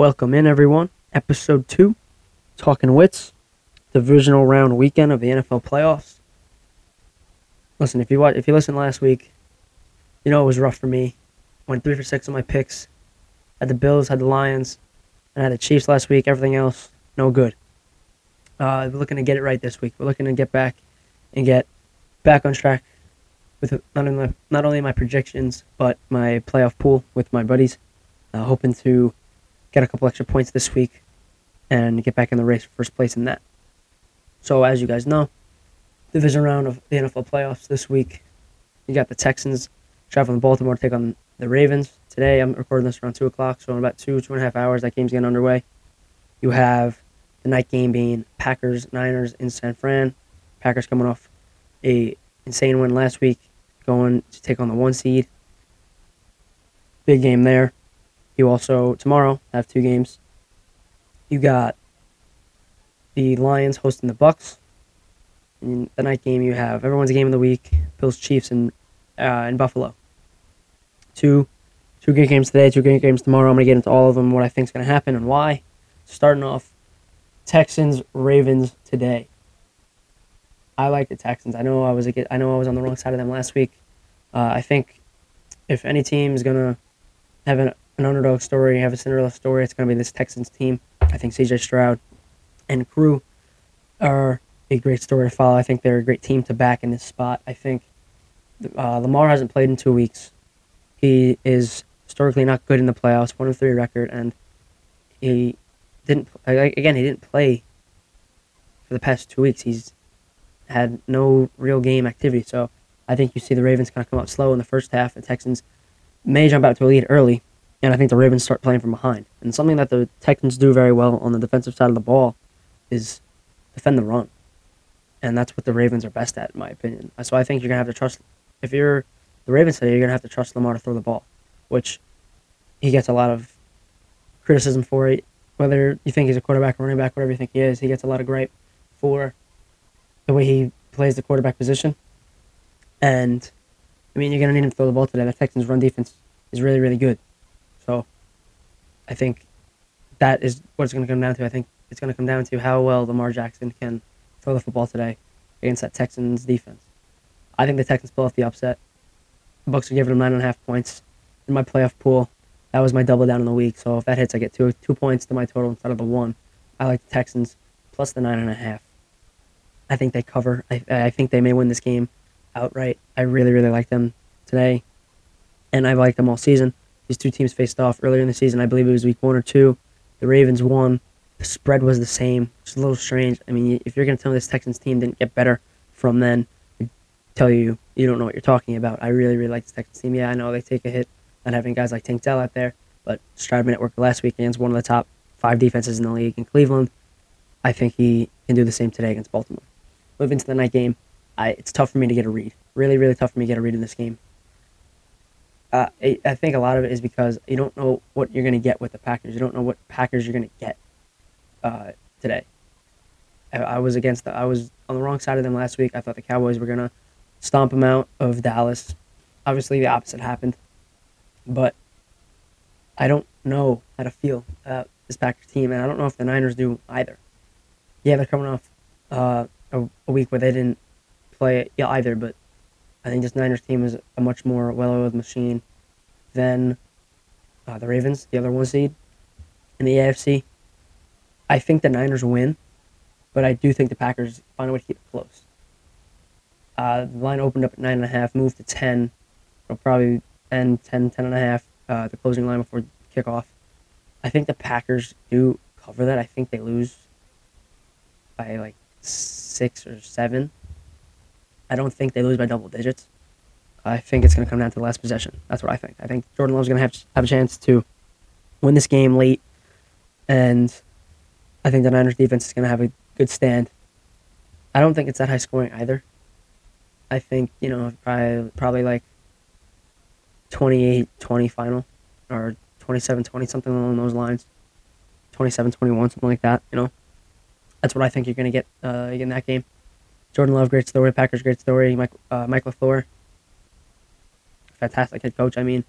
Welcome in, everyone. Episode two, Talking Witz, divisional round weekend of the NFL playoffs. Listen, if you watch, if you listened last week, you know it was rough for me. Went three for six on my picks. Had the Bills, had the Lions, and had the Chiefs last week. Everything else, no good. Uh, we're looking to get it right this week. We're looking to get back and get back on track with not only not only my projections but my playoff pool with my buddies. Uh, hoping to get a couple extra points this week and get back in the race for first place in that. So as you guys know, division round of the NFL playoffs this week. You got the Texans traveling to Baltimore to take on the Ravens. Today I'm recording this around two o'clock, so in about two, two and a half hours that game's getting underway. You have the night game being Packers Niners in San Fran. Packers coming off a insane win last week, going to take on the one seed. Big game there. You also tomorrow have two games. You got the Lions hosting the Bucs. In the night game, you have everyone's game of the week: Bills, Chiefs, and uh, in Buffalo. Two, two good games today. Two good games tomorrow. I'm gonna get into all of them, what I think is gonna happen, and why. Starting off, Texans Ravens today. I like the Texans. I know I was I know I was on the wrong side of them last week. Uh, I think if any team is gonna have an, an underdog story, have a Cinderella story, it's gonna be this Texans team. I think C.J. Stroud and crew are a great story to follow. I think they're a great team to back in this spot. I think uh, Lamar hasn't played in two weeks. He is historically not good in the playoffs, one of three record, and he didn't. Again, he didn't play for the past two weeks. He's had no real game activity. So I think you see the Ravens kind of come out slow in the first half. The Texans may jump out to a lead early, and I think the Ravens start playing from behind. And something that the Texans do very well on the defensive side of the ball is defend the run. And that's what the Ravens are best at, in my opinion. So I think you're going to have to trust, if you're the Ravens today, you're going to have to trust Lamar to throw the ball, which he gets a lot of criticism for it. Whether you think he's a quarterback or running back, whatever you think he is, he gets a lot of gripe for the way he plays the quarterback position. And, I mean, you're going to need him to throw the ball today. The Texans' run defense is really, really good. I think that is what it's going to come down to. I think it's going to come down to how well Lamar Jackson can throw the football today against that Texans defense. I think the Texans pull off the upset. The Bucks are giving them nine and a half points in my playoff pool. That was my double down in the week. So if that hits, I get two two points to my total instead of the one. I like the Texans plus the nine and a half. I think they cover. I, I think they may win this game outright. I really really like them today, and I've liked them all season. These two teams faced off earlier in the season. I believe it was week one or two. The Ravens won. The spread was the same. It's a little strange. I mean, if you're going to tell me this Texans team didn't get better from then, I tell you you don't know what you're talking about. I really, really like this Texans team. Yeah, I know they take a hit on having guys like Tank Dell out there, but Stroud Network last week against one of the top five defenses in the league in Cleveland. I think he can do the same today against Baltimore. Moving to the night game, I, it's tough for me to get a read. Really, really tough for me to get a read in this game uh, I, I think a lot of it is because you don't know what you're going to get with the Packers. You don't know what Packers you're going to get uh, today. I, I, was against the, I was on the wrong side of them last week. I thought the Cowboys were going to stomp them out of Dallas. Obviously, the opposite happened, but I don't know how to feel about this Packers team, and I don't know if the Niners do either. Yeah, they're coming off uh, a, a week where they didn't play either, but I think this Niners team is a much more well-oiled machine than uh, the Ravens, the other one seed in the AFC. I think the Niners win, but I do think the Packers find a way to keep it close. Uh, the line opened up at nine and a half, moved to ten. It'll probably end 10, 10 and a half. Uh, the closing line before kickoff. I think the Packers do cover that. I think they lose by like six or seven. I don't think they lose by double digits. I think it's going to come down to the last possession. That's what I think. I think Jordan Love's going to have have a chance to win this game late, and I think the Niners defense is going to have a good stand. I don't think it's that high scoring either. I think you know probably probably like 28-20 final or 27-20 something along those lines. 27-21 something like that. You know, that's what I think you're going to get uh, in that game. Jordan Love, great story. Packers, great story. Mike, uh, fantastic head coach. I mean,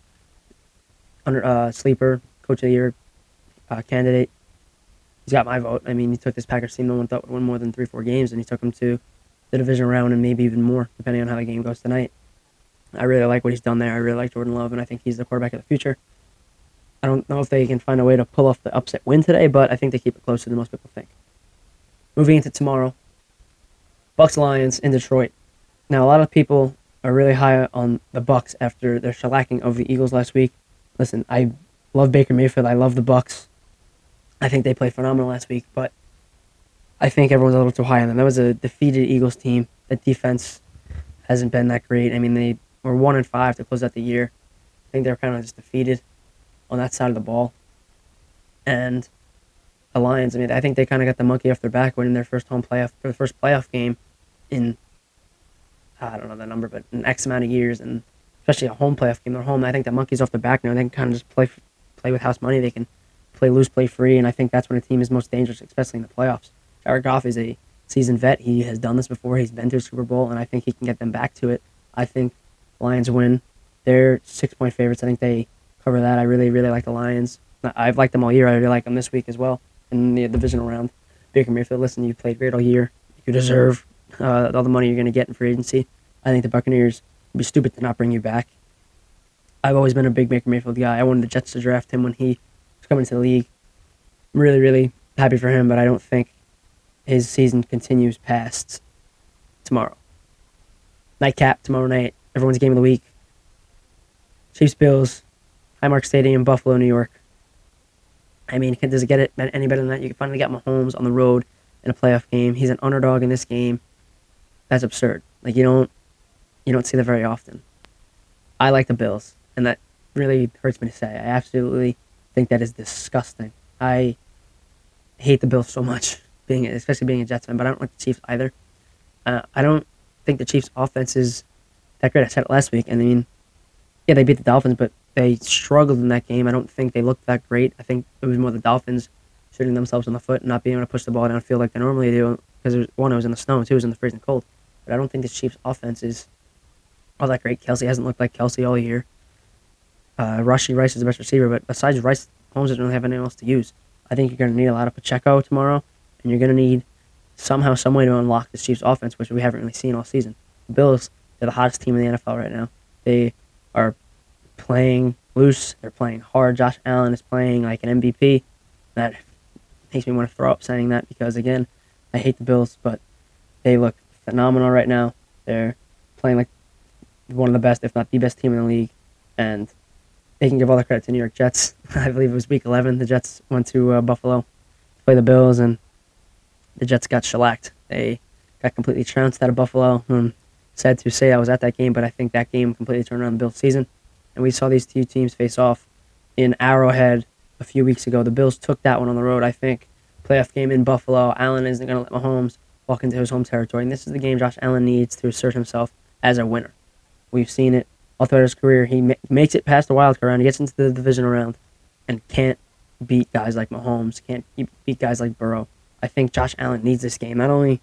under uh, sleeper coach of the year. uh, candidate. He's got my vote. I mean, he took this Packers team no one thought would win more than three, four games, and he took them to the division round and maybe even more, depending on how the game goes tonight. I really like what he's done there. I really like Jordan Love, and I think he's the quarterback of the future. I don't know if they can find a way to pull off the upset win today, but I think they keep it closer than most people think. Moving into tomorrow, Bucs Lions in Detroit. Now, a lot of people are really high on the Bucs after their shellacking of the Eagles last week. Listen, I love Baker Mayfield. I love the Bucs. I think they played phenomenal last week, but I think everyone's a little too high on them. That was a defeated Eagles team. That defense hasn't been that great. I mean, they were one and five to close out the year. I think they're kind of just defeated on that side of the ball. And the Lions, I mean, I think they kind of got the monkey off their back winning their first home playoff, for the first playoff game in, I don't know the number, but in X amount of years, and especially a home playoff game. They're home. I think the monkey's off their back now. They can kind of just play, play with house money. They can play loose, play free, and I think that's when a team is most dangerous, especially in the playoffs. Jared Goff is a seasoned vet. He has done this before. He's been to a Super Bowl, and I think he can get them back to it. I think Lions win. They're six point favorites. I think they cover that. I really, really like the Lions. I've liked them all year. I really like them this week as well in the divisional round. Baker Mayfield, listen, you played great all year. You deserve uh, all the money you're going to get in free agency. I think the Buccaneers would be stupid to not bring you back. I've always been a big Baker Mayfield guy. I wanted the Jets to draft him when he was coming to the league. I'm really, really happy for him, but I don't think his season continues past tomorrow. Nightcap tomorrow night. Everyone's game of the week. Chiefs Bills, Highmark Stadium, Buffalo, New York. I mean, does it get it any better than that? You can finally get Mahomes on the road in a playoff game. He's an underdog in this game. That's absurd. Like you don't you don't see that very often. I like the Bills, and that really hurts me to say. I absolutely think that is disgusting. I hate the Bills so much, being especially being a Jets fan, but I don't like the Chiefs either. Uh, I don't think the Chiefs' offense is that great. I said it last week, and I mean, yeah, they beat the Dolphins, but they struggled in that game. I don't think they looked that great. I think it was more the Dolphins shooting themselves in the foot and not being able to push the ball downfield like they normally do. Because one, it was in the snow, and two, it was in the freezing cold. But I don't think the Chiefs' offense is all that great. Kelce hasn't looked like Kelce all year. Uh, Rice is the best receiver, but besides Rice, Holmes doesn't really have anyone else to use. I think you're going to need a lot of Pacheco tomorrow, and you're going to need somehow, some way to unlock the Chiefs' offense, which we haven't really seen all season. The Bills, they're the hottest team in the NFL right now. They are playing loose. They're playing hard. Josh Allen is playing like an MVP. That makes me want to throw up saying that because again, I hate the Bills, but they look phenomenal right now. They're playing like one of the best, if not the best team in the league, and they can give all the credit to New York Jets. I believe it was Week 11. The Jets went to uh, Buffalo to play the Bills, and the Jets got shellacked. They got completely trounced out of Buffalo. I'm sad to say I was at that game, but I think that game completely turned around the Bills' season and we saw these two teams face off in Arrowhead a few weeks ago. The Bills took that one on the road, I think. Playoff game in Buffalo. Allen isn't going to let Mahomes walk into his home territory, and this is the game Josh Allen needs to assert himself as a winner. We've seen it all throughout his career. He ma- makes it past the wild card round, he gets into the division round, and can't beat guys like Mahomes, can't beat guys like Burrow. I think Josh Allen needs this game not only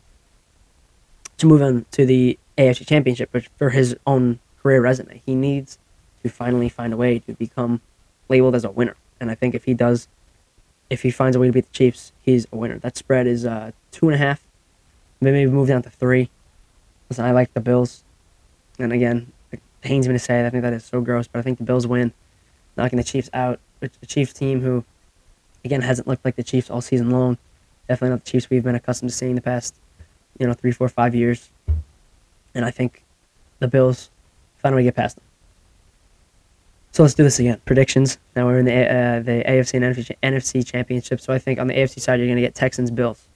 to move on to the AFC Championship, but for his own career resume. He needs to finally find a way to become labeled as a winner. And I think if he does, if he finds a way to beat the Chiefs, he's a winner. That spread is uh, two and a half. Maybe move down to three. Listen, I like the Bills. And again, it pains me to say it. I think that is so gross, but I think the Bills win, knocking the Chiefs out. The Chiefs team who, again, hasn't looked like the Chiefs all season long. Definitely not the Chiefs we've been accustomed to seeing the past, you know, three, four, five years. And I think the Bills finally get past them. So let's do this again. Predictions. Now we're in the uh, the AFC and NFC, NFC championship. So I think on the AFC side, you're going to get Texans Bills,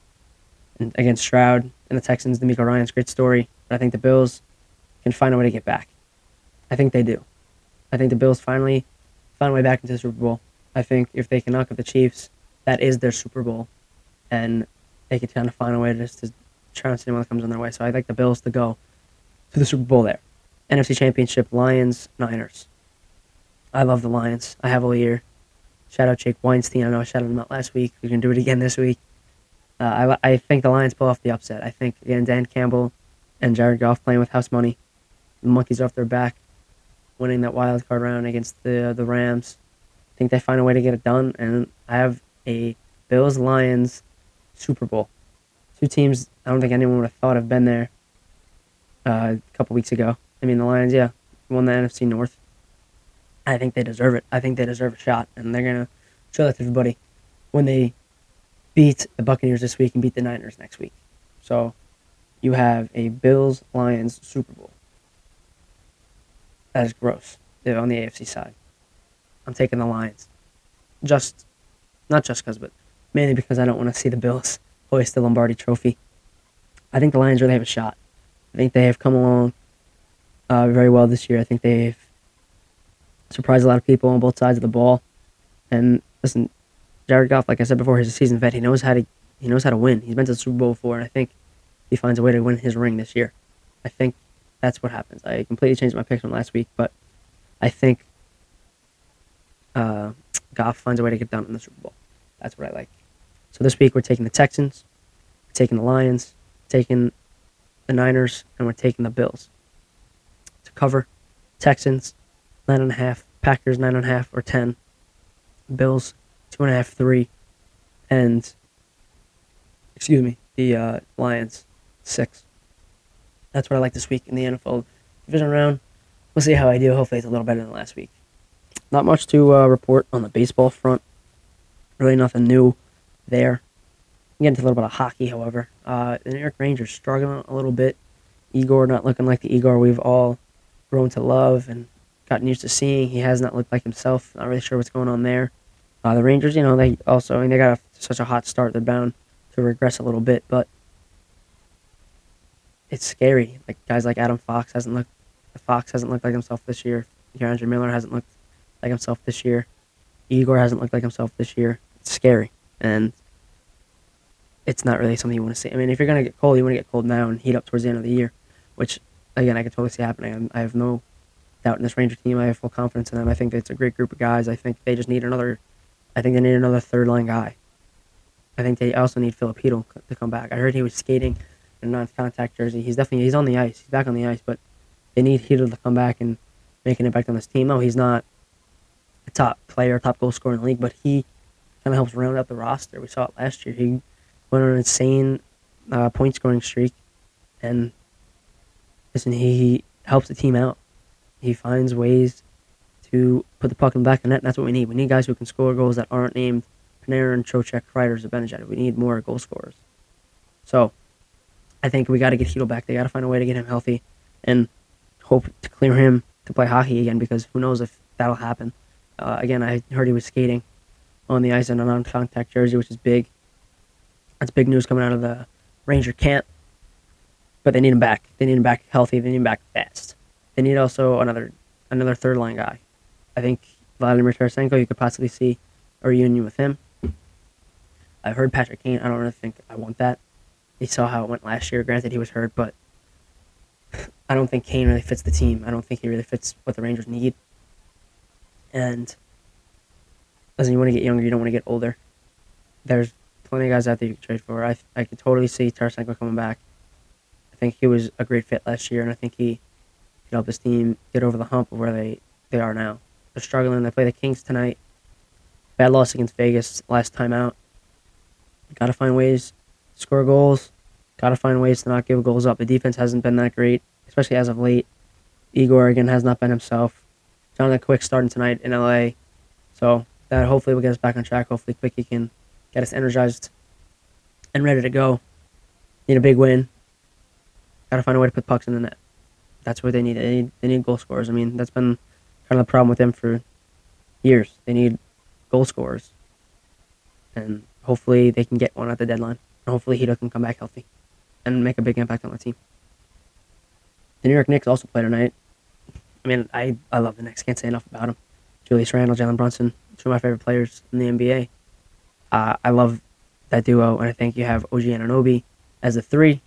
against Stroud and the Texans, DeMeco Ryans, great story. But I think the Bills can find a way to get back. I think they do. I think the Bills finally find a way back into the Super Bowl. I think if they can knock out the Chiefs, that is their Super Bowl, and they can kind of find a way to just to trounce anyone that comes on their way. So I like the Bills to go to the Super Bowl there. NFC Championship, Lions, Niners. I love the Lions. I have all year. Shout out Jake Weinstein. I know I shouted him out last week. We can do it again this week. Uh, I, I think the Lions pull off the upset. I think, again, Dan Campbell and Jared Goff playing with house money. The monkeys off their back, winning that wild card round against the the Rams. I think they find a way to get it done, and I have a Bills Lions Super Bowl. Two teams I don't think anyone would have thought have been there uh, a couple weeks ago. I mean, the Lions, yeah, won the NFC North. I think they deserve it. I think they deserve a shot, and they're gonna show that to everybody when they beat the Buccaneers this week and beat the Niners next week. So you have a Bills Lions Super Bowl. That is gross. They're on the AFC side. I'm taking the Lions. Just, not just because, but mainly because I don't want to see the Bills hoist the Lombardi Trophy. I think the Lions really have a shot. I think they have come along uh, very well this year. I think they've surprised a lot of people on both sides of the ball. And listen, Jared Goff, like I said before, he's a seasoned vet. He knows how to he knows how to win. He's been to the Super Bowl before, and I think he finds a way to win his ring this year. I think that's what happens. I completely changed my pick from last week, but I think uh, Goff finds a way to get done in the Super Bowl. That's what I like. So this week we're taking the Texans, we're taking the Lions, taking the Niners, and we're taking the Bills to cover. Texans nine and a half, Packers nine and a half or ten, Bills two and a half, three, and excuse me, the uh, Lions six. That's what I like this week in the NFL division round. We'll see how I do. Hopefully, it's a little better than last week. Not much to uh, report on the baseball front. Really, nothing new there. Get into a little bit of hockey, however. Uh, the New York Rangers struggling a little bit. Igor not looking like the Igor we've all grown to love and gotten used to seeing. He has not looked like himself. Not really sure what's going on there. Uh, the Rangers, you know, they also, I mean, they got a, such a hot start. They're bound to regress a little bit, but it's scary. Like guys like Adam Fox hasn't looked, Fox hasn't looked like himself this year. K'Andre Miller hasn't looked like himself this year. Igor hasn't looked like himself this year. It's scary, and it's not really something you want to see. I mean, if you're gonna get cold, you want to get cold now and heat up towards the end of the year, which again I can totally see happening. I'm, I have no doubt in this Ranger team. I have full confidence in them. I think it's a great group of guys. I think they just need another I think they need another third line guy. I think they also need Filipino to come back. I heard he was skating in a non-contact jersey. He's definitely he's on the ice. He's back on the ice, but they need Chytil to come back and make an impact on this team. No, he's not a top player, top goal scorer in the league, but he kind of helps round out the roster. We saw it last year. He went on an insane uh, point scoring streak, and listen, he, he helps the team out. He finds ways to put the puck in the back of the net. And that's what we need. We need guys who can score goals that aren't named Panarin, Trocheck, Kreider, Zibanejad. We need more goal scorers. So I think we got to get Chytil back. They got to find a way to get him healthy and hope to clear him to play hockey again because who knows if that'll happen. Uh, again, I heard he was skating on the ice in a non-contact jersey, which is big. That's big news coming out of the Ranger camp. But they need him back. They need him back healthy. They need him back fast. They need also another another third line guy. I think Vladimir Tarasenko, you could possibly see a reunion with him. I've heard Patrick Kane. I don't really think I want that. You saw how it went last year. Granted, he was hurt, but I don't think Kane really fits the team. I don't think he really fits what the Rangers need. And listen, you want to get younger, you don't want to get older. There's plenty of guys out there you can trade for. I I could totally see Tarasenko coming back. I think he was a great fit last year, and I think he could help this team get over the hump of where they, they are now. They're struggling. They play the Kings tonight. Bad loss against Vegas last time out. Got to find ways to score goals. Got to find ways to not give goals up. The defense hasn't been that great, especially as of late. Igor again has not been himself. Jonathan Quick starting tonight in LA, so that hopefully will get us back on track. Hopefully, Quickie can get us energized and ready to go. Need a big win. Got to find a way to put pucks in the net. That's what they need. They need, they need goal scorers. I mean, that's been kind of the problem with them for years. They need goal scorers, and hopefully they can get one at the deadline. And hopefully he can come back healthy and make a big impact on the team. The New York Knicks also play tonight. I mean, I, I love the Knicks. Can't say enough about them. Julius Randle, Jalen Brunson, two of my favorite players in the NBA. Uh, I love that duo, and I think you have OG Anunoby as a three.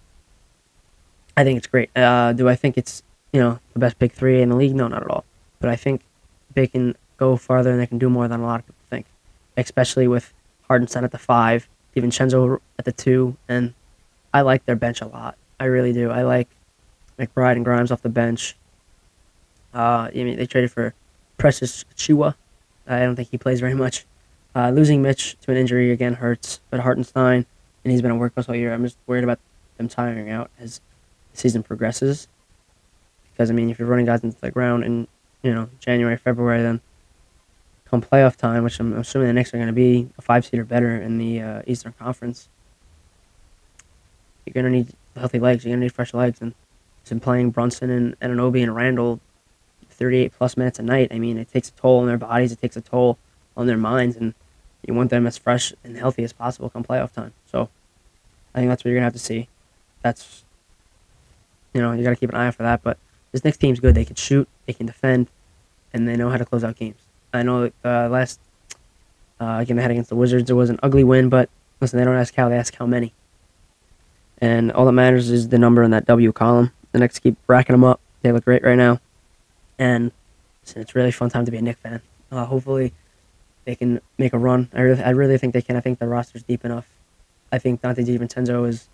I think it's great. Uh, do I think it's you know the best big three in the league? No, not at all but I think they can go farther and they can do more than a lot of people think, especially with Hartenstein at the five, DiVincenzo at the two, and I like their bench a lot. I really do. I like McBride and Grimes off the bench. Uh, I mean, they traded for Precious Achiuwa. I don't think he plays very much. Uh, losing Mitch to an injury again hurts, but Hartenstein, and he's been a workhorse all year. I'm just worried about them tiring out as the season progresses. Because I mean, if you're running guys into the ground in you know January, February, then come playoff time, which I'm assuming the Knicks are going to be a five seed or better in the uh, Eastern Conference, you're going to need healthy legs. You're going to need fresh legs, and been playing Brunson and Anunoby and Randle 38 plus minutes a night. I mean, it takes a toll on their bodies. It takes a toll on their minds, and you want them as fresh and healthy as possible come playoff time. So I think that's what you're gonna have to see. That's you know you got to keep an eye out for that. But this next team's good. They can shoot, they can defend, and they know how to close out games. I know uh, last uh, game they had against the Wizards, it was an ugly win, but listen, they don't ask how, they ask how many. And all that matters is the number in that W column. The Knicks keep racking them up. They look great right now, and listen, it's really fun time to be a Knick fan. Uh, hopefully, they can make a run. I really, I really think they can. I think the roster's deep enough. I think Donte DiVincenzo is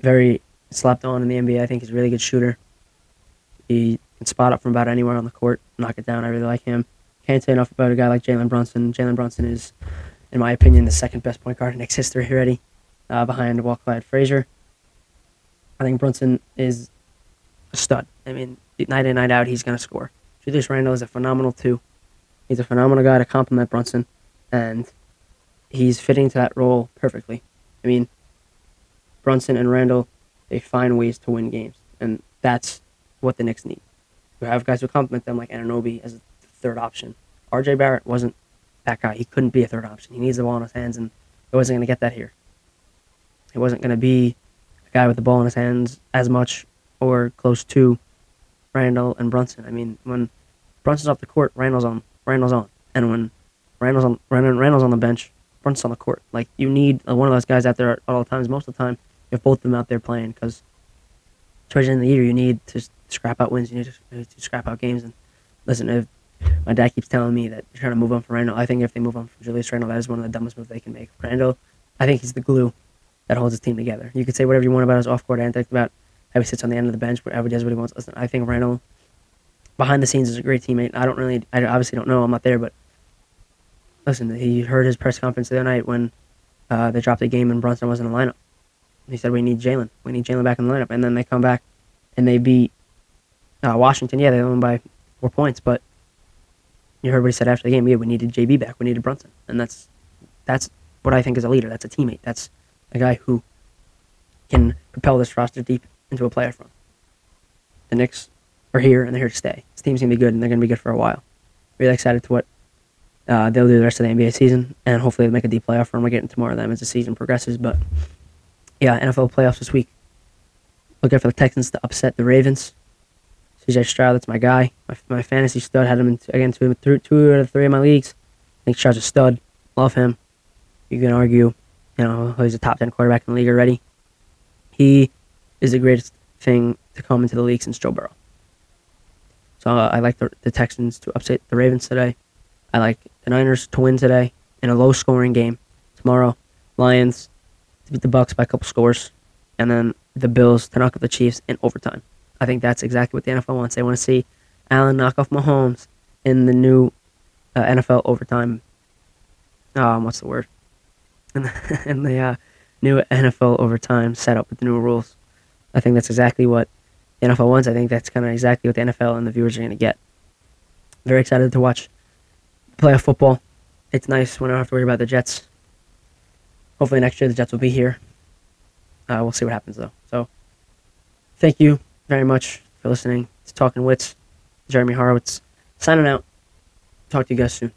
very slapped on in the NBA. I think he's a really good shooter. He can spot up from about anywhere on the court, knock it down. I really like him. Can't say enough about a guy like Jalen Brunson. Jalen Brunson is, in my opinion, the second best point guard in Knicks history already, uh, behind Walt Clyde Frazier. I think Brunson is a stud. I mean, night in, night out, he's going to score. Julius Randle is a phenomenal two. He's a phenomenal guy to complement Brunson, and he's fitting to that role perfectly. I mean, Brunson and Randle, they find ways to win games, and that's what the Knicks need. You have guys who complement them, like Anunoby as a third option. R.J. Barrett wasn't that guy. He couldn't be a third option. He needs the ball in his hands, and he wasn't going to get that here. He wasn't going to be a guy with the ball in his hands as much or close to Randle and Brunson. I mean, when Brunson's off the court, Randle's on. Randle's on, and when Randle's on, Randle's on the bench, Brunson's on the court. Like you need one of those guys out there at all times. Most of the time, you have both of them out there playing because towards the end of the year, you need to scrap out wins. You need to, scrap out games. And listen, if my dad keeps telling me that they're trying to move on from Randle, I think if they move on from Julius Randle, that is one of the dumbest moves they can make. Randle, I think he's the glue that holds his team together. You could say whatever you want about his off-court antics, about how he sits on the end of the bench, whatever he does what he wants. Listen, I think Randle, behind the scenes, is a great teammate. I don't really, I obviously don't know. I'm not there, but listen, he heard his press conference the other night when uh, they dropped a game and Brunson wasn't in the lineup. He said, "We need Jalen. We need Jalen back in the lineup." And then they come back and they beat uh, Washington. Yeah, they won by four points, but you heard what he said after the game. Yeah, we needed JB back. We needed Brunson, and that's that's what I think is a leader. That's a teammate. That's a guy who can propel this roster deep into a playoff run. The Knicks are here and they're here to stay. This team's gonna be good and they're gonna be good for a while. Really excited to what uh, they'll do the rest of the NBA season, and hopefully they'll make a deep playoff run. We'll get into more of them as the season progresses. But yeah, NFL playoffs this week. Looking for the Texans to upset the Ravens. CJ Stroud, that's my guy. My, my fantasy stud had him in, again two, out of three of my leagues. I think Stroud's a stud. Love him. You can argue, you know, he's a top ten quarterback in the league already. He is the greatest thing to come into the league since Joe Burrow. So uh, I like the, the Texans to upset the Ravens today. I like the Niners to win today in a low-scoring game. Tomorrow, Lions to beat the Bucs by a couple scores, and then the Bills to knock out the Chiefs in overtime. I think that's exactly what the NFL wants. They want to see Allen knock off Mahomes in the new uh, NFL overtime. Um, what's the word? In the, in the uh, new NFL overtime setup with the new rules. I think that's exactly what the NFL wants. I think that's kind of exactly what the NFL and the viewers are going to get. Very excited to watch playoff football. It's nice when I don't have to worry about the Jets. Hopefully next year the Jets will be here. Uh, we'll see what happens though. So, thank you very much for listening to Talking Witz. Jeremy Horowitz signing out. Talk to you guys soon.